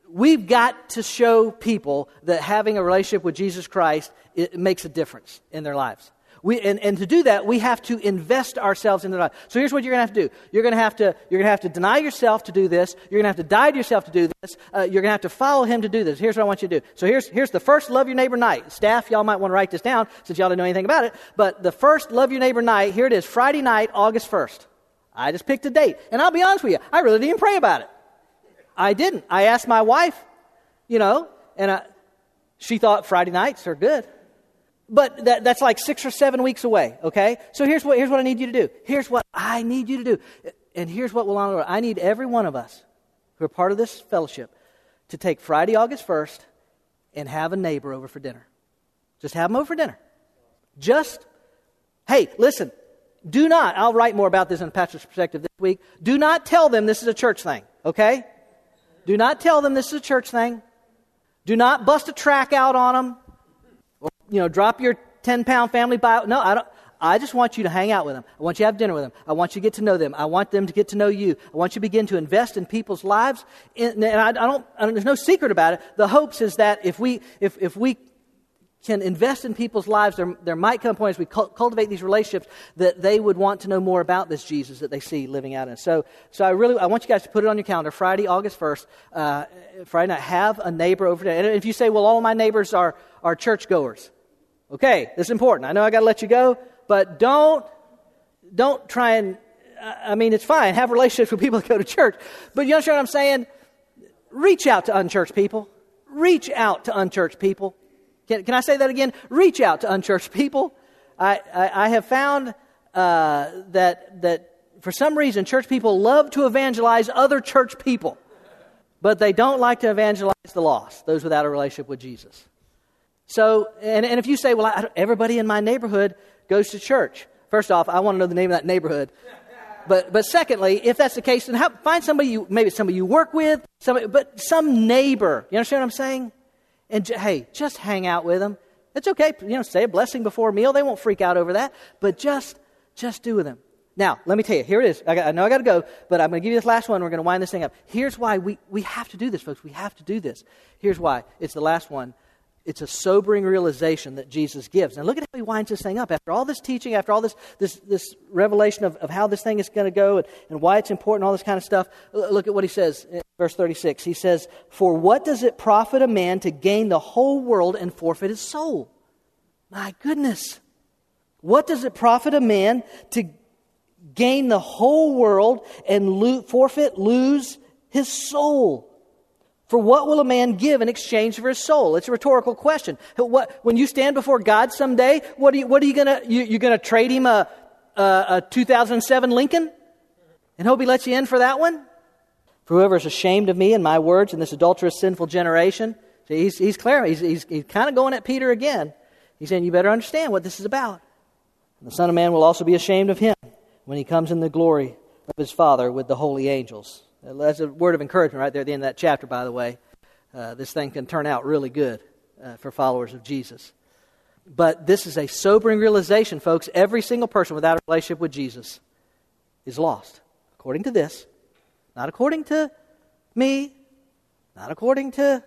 we've got to show people that having a relationship with Jesus Christ it makes a difference in their lives. We, and, and to do that, we have to invest ourselves into life. So here's what you're going to have to do. You're going to have to, you're going to have to deny yourself to do this. You're going to have to die to yourself to do this. Uh, you're going to have to follow him to do this. Here's what I want you to do. So here's, here's the first love your neighbor night. Staff, y'all might want to write this down since y'all didn't know anything about it. But the first love your neighbor night, here it is, Friday night, August 1st. I just picked a date. And I'll be honest with you, I really didn't pray about it. I didn't. I asked my wife, you know, and I, she thought Friday nights are good. But that, that's like six or seven weeks away, okay? So here's what, here's what I need you to do. Here's what I need you to do. And here's what will honor. I need every one of us who are part of this fellowship to take Friday, August 1st, and have a neighbor over for dinner. Just have them over for dinner. Just, hey, listen, do not, I'll write more about this in a pastor's perspective this week. Do not tell them this is a church thing, okay? Do not tell them this is a church thing. Do not bust a track out on them Or, you know, drop your 10 pound family. No, I don't. I just want you to hang out with them. I want you to have dinner with them. I want you to get to know them. I want them to get to know you. I want you to begin to invest in people's lives. And I, I, don't, I don't, there's no secret about it. The hopes is that if we, if, if we can invest in people's lives, there, there might come point as we cultivate these relationships that they would want to know more about this Jesus that they see living out in. So, so I really, I want you guys to put it on your calendar. Friday, August 1st, uh, Friday night, have a neighbor over there. And if you say, well, all my neighbors are, are churchgoers, Okay, this is important. I know I got to let you go, but don't don't try and I mean it's fine have relationships with people that go to church, but you understand what I'm saying? Reach out to unchurched people. Reach out to unchurched people. Can, can I say that again? Reach out to unchurched people. I, I, I have found uh, that that for some reason church people love to evangelize other church people, but they don't like to evangelize the lost, those without a relationship with Jesus. So, and, and if you say, well, I, everybody in my neighborhood goes to church, first off, I want to know the name of that neighborhood. But, but secondly, if that's the case, then how, find somebody you, maybe somebody you work with, somebody, but some neighbor. You understand what I'm saying? And j- hey, just hang out with them. It's okay. You know, say a blessing before a meal. They won't freak out over that. But just, just do with them. Now, let me tell you, here it is. I, got, I know I got to go, but I'm going to give you this last one. We're going to wind this thing up. Here's why we, we have to do this, folks. We have to do this. Here's why. It's the last one it's a sobering realization that Jesus gives. Now, look at how he winds this thing up. After all this teaching, after all this, this, this revelation of, of how this thing is going to go and, and why it's important, all this kind of stuff, look at what he says in verse 36. He says, For what does it profit a man to gain the whole world and forfeit his soul? My goodness. What does it profit a man to gain the whole world and lo- forfeit, lose his soul? For what will a man give in exchange for his soul? It's a rhetorical question. What, when you stand before God someday, what are you, what are you you gonna trade him a, a, a 2007 Lincoln? And hope he lets you in for that one? For whoever is ashamed of me and my words in this adulterous, sinful generation, see, he's, he's clear. He's, he's, he's kind of going at Peter again. He's saying, You better understand what this is about. And the Son of Man will also be ashamed of him when he comes in the glory of his Father with the holy angels. That's a word of encouragement right there at the end of that chapter, by the way. Uh, this thing can turn out really good uh, for followers of Jesus. But this is a sobering realization, folks. Every single person without a relationship with Jesus is lost, according to this. Not according to me, not according to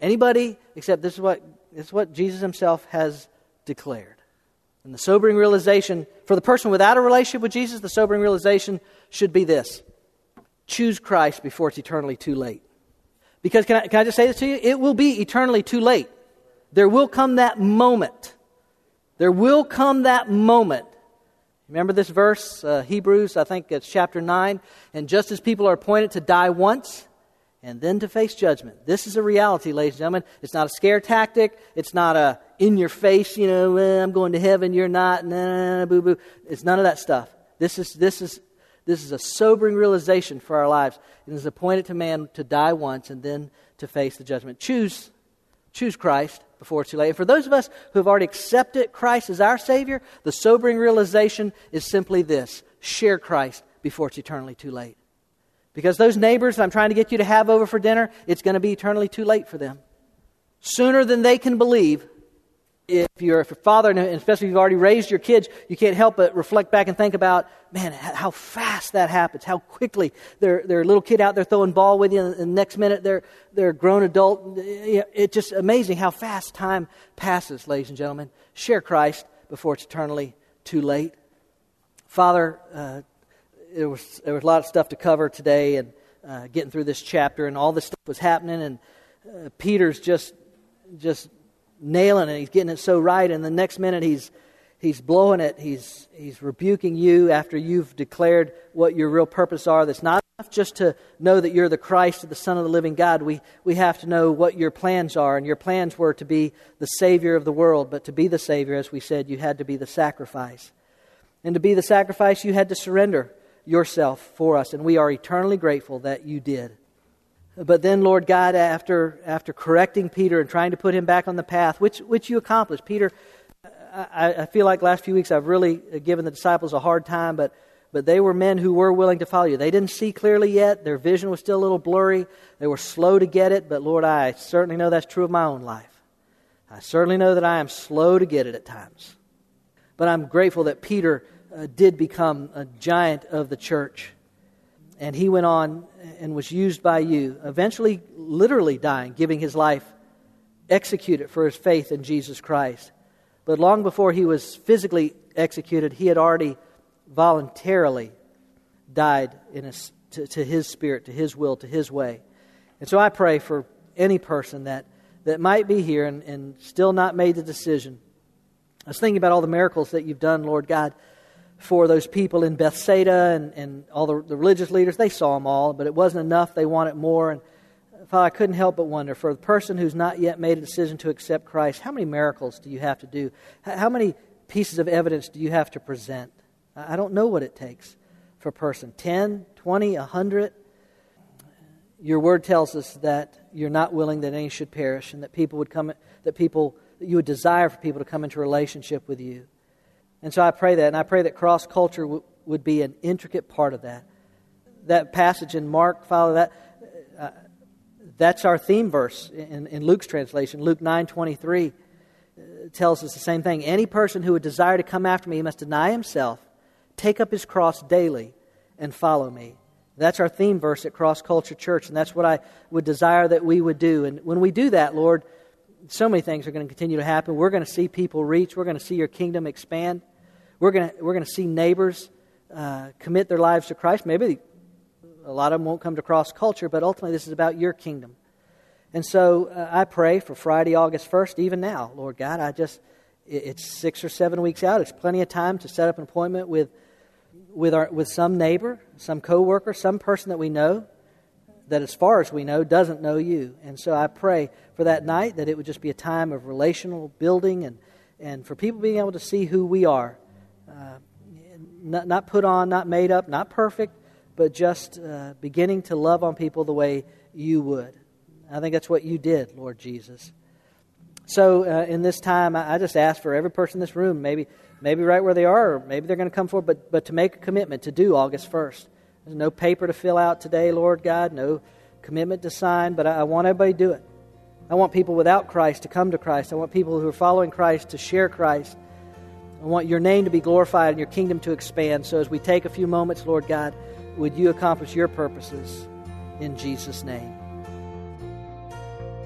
anybody, except this is what, this is what Jesus himself has declared. And the sobering realization, for the person without a relationship with Jesus, the sobering realization should be this choose Christ before it's eternally too late. Because, can I, can I just say this to you? It will be eternally too late. There will come that moment. There will come that moment. Remember this verse, uh, Hebrews, I think it's chapter 9. And just as people are appointed to die once and then to face judgment. This is a reality, ladies and gentlemen. It's not a scare tactic. It's not a in your face, you know, eh, I'm going to heaven, you're not, nah, boo boo. It's none of that stuff. This is, this is this is a sobering realization for our lives. It is appointed to man to die once and then to face the judgment. Choose, choose Christ before it's too late. And for those of us who have already accepted Christ as our Savior, the sobering realization is simply this share Christ before it's eternally too late. Because those neighbors I'm trying to get you to have over for dinner, it's going to be eternally too late for them. Sooner than they can believe, if you're a father, and especially if you've already raised your kids, you can't help but reflect back and think about, man, how fast that happens, how quickly they're, they're a little kid out there throwing ball with you, and the next minute they're, they're a grown adult. It's just amazing how fast time passes, ladies and gentlemen. Share Christ before it's eternally too late. Father, uh, there, was, there was a lot of stuff to cover today and uh, getting through this chapter, and all this stuff was happening, and uh, Peter's just, just nailing it. He's getting it so right, and the next minute he's he's blowing it. He's, he's rebuking you after you've declared what your real purpose are. That's not enough just to know that you're the Christ, the Son of the living God. We, we have to know what your plans are. And your plans were to be the Savior of the world. But to be the Savior, as we said, you had to be the sacrifice. And to be the sacrifice, you had to surrender yourself for us. And we are eternally grateful that you did. But then, Lord God, after, after correcting Peter and trying to put him back on the path, which, which you accomplished, Peter I, I feel like last few weeks I've really given the disciples a hard time, but, but they were men who were willing to follow you. They didn't see clearly yet. Their vision was still a little blurry. They were slow to get it, but Lord, I certainly know that's true of my own life. I certainly know that I am slow to get it at times. But I'm grateful that Peter uh, did become a giant of the church. And he went on and was used by you, eventually, literally dying, giving his life executed for his faith in Jesus Christ. But long before he was physically executed, he had already voluntarily died a, to, to his spirit, to his will, to his way. And so I pray for any person that, that might be here and, and still not made the decision. I was thinking about all the miracles that you've done, Lord God, for those people in Bethsaida and, and all the, the religious leaders. They saw them all, but it wasn't enough. They wanted more. And Father, I couldn't help but wonder for the person who's not yet made a decision to accept Christ, how many miracles do you have to do? How many pieces of evidence do you have to present? I don't know what it takes for a person 10, 20, 100. Your word tells us that you're not willing that any should perish and that people would come, that people, that you would desire for people to come into relationship with you. And so I pray that, and I pray that cross culture w- would be an intricate part of that. That passage in Mark, Father, that that's our theme verse in, in Luke's translation. Luke 9:23 uh, tells us the same thing. Any person who would desire to come after me must deny himself, take up his cross daily, and follow me. That's our theme verse at Cross Culture Church, and that's what I would desire that we would do. And when we do that, Lord, so many things are going to continue to happen. We're going to see people reach. We're going to see your kingdom expand. We're going to, we're going to see neighbors uh, commit their lives to Christ. Maybe a lot of them won't come to cross culture, but ultimately this is about your kingdom. And so uh, I pray for Friday, August 1st, even now, Lord God. I just, it's six or seven weeks out. It's plenty of time to set up an appointment with, with, our, with some neighbor, some coworker, some person that we know that, as far as we know, doesn't know you. And so I pray for that night that it would just be a time of relational building and, and for people being able to see who we are. Uh, not, not put on, not made up, not perfect, but just uh, beginning to love on people the way you would. I think that's what you did, Lord Jesus. So uh, in this time, I, I, just ask for every person in this room, maybe maybe right where they are, or maybe they're going to come forward, but, but to make a commitment to do August 1st. There's no paper to fill out today, Lord God, no commitment to sign, but I, I want everybody to do it. I want people without Christ to come to Christ. I want people who are following Christ to share Christ. I want your name to be glorified and your kingdom to expand. So as we take a few moments, Lord God, would you accomplish your purposes in Jesus' name?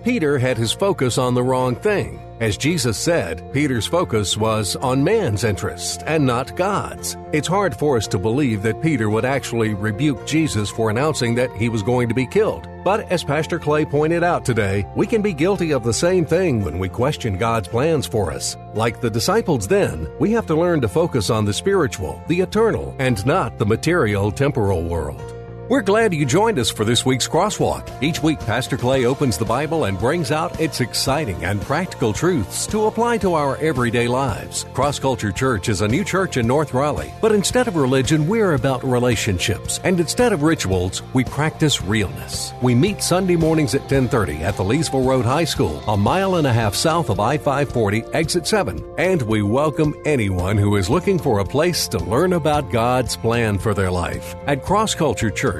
Peter had his focus on the wrong thing. As Jesus said, Peter's focus was on man's interest and not God's. It's hard for us to believe that Peter would actually rebuke Jesus for announcing that he was going to be killed. But as Pastor Clay pointed out today, we can be guilty of the same thing when we question God's plans for us. Like the disciples then, we have to learn to focus on the spiritual, the eternal, and not the material temporal world. We're glad you joined us for this week's Crosswalk. Each week, Pastor Clay opens the Bible and brings out its exciting and practical truths to apply to our everyday lives. Cross Culture Church is a new church in North Raleigh, but instead of religion, we're about relationships. And instead of rituals, we practice realness. We meet Sunday mornings at 1030 at the Leesville Road High School, a mile and a half south of I-540, exit 7. And we welcome anyone who is looking for a place to learn about God's plan for their life. At Cross Culture Church,